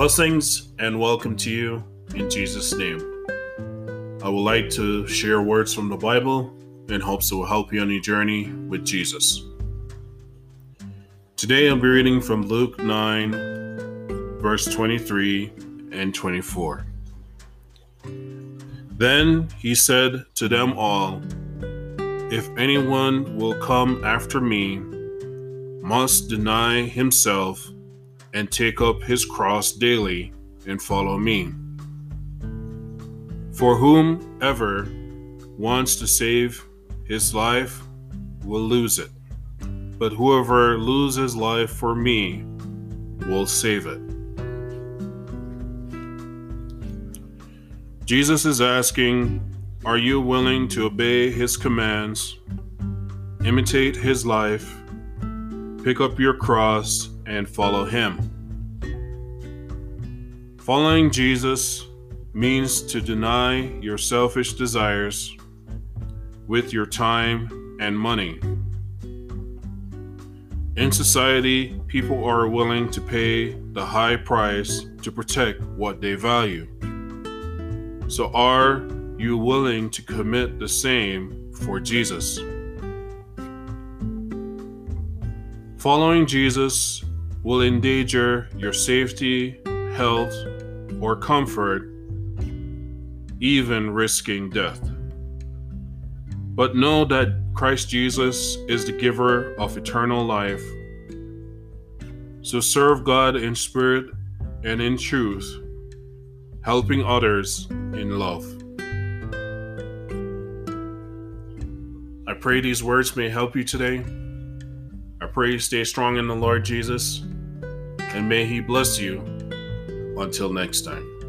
Blessings and welcome to you in Jesus' name. I would like to share words from the Bible in hopes it will help you on your journey with Jesus. Today I'll be reading from Luke 9, verse 23 and 24. Then he said to them all, If anyone will come after me, must deny himself and take up his cross daily and follow me. For whomever wants to save his life will lose it, but whoever loses life for me will save it. Jesus is asking, Are you willing to obey his commands, imitate his life, pick up your cross, and follow him? Following Jesus means to deny your selfish desires with your time and money. In society, people are willing to pay the high price to protect what they value. So, are you willing to commit the same for Jesus? Following Jesus will endanger your safety, health, or comfort, even risking death. But know that Christ Jesus is the giver of eternal life. So serve God in spirit and in truth helping others in love. I pray these words may help you today. Pray you stay strong in the Lord Jesus, and may He bless you. Until next time.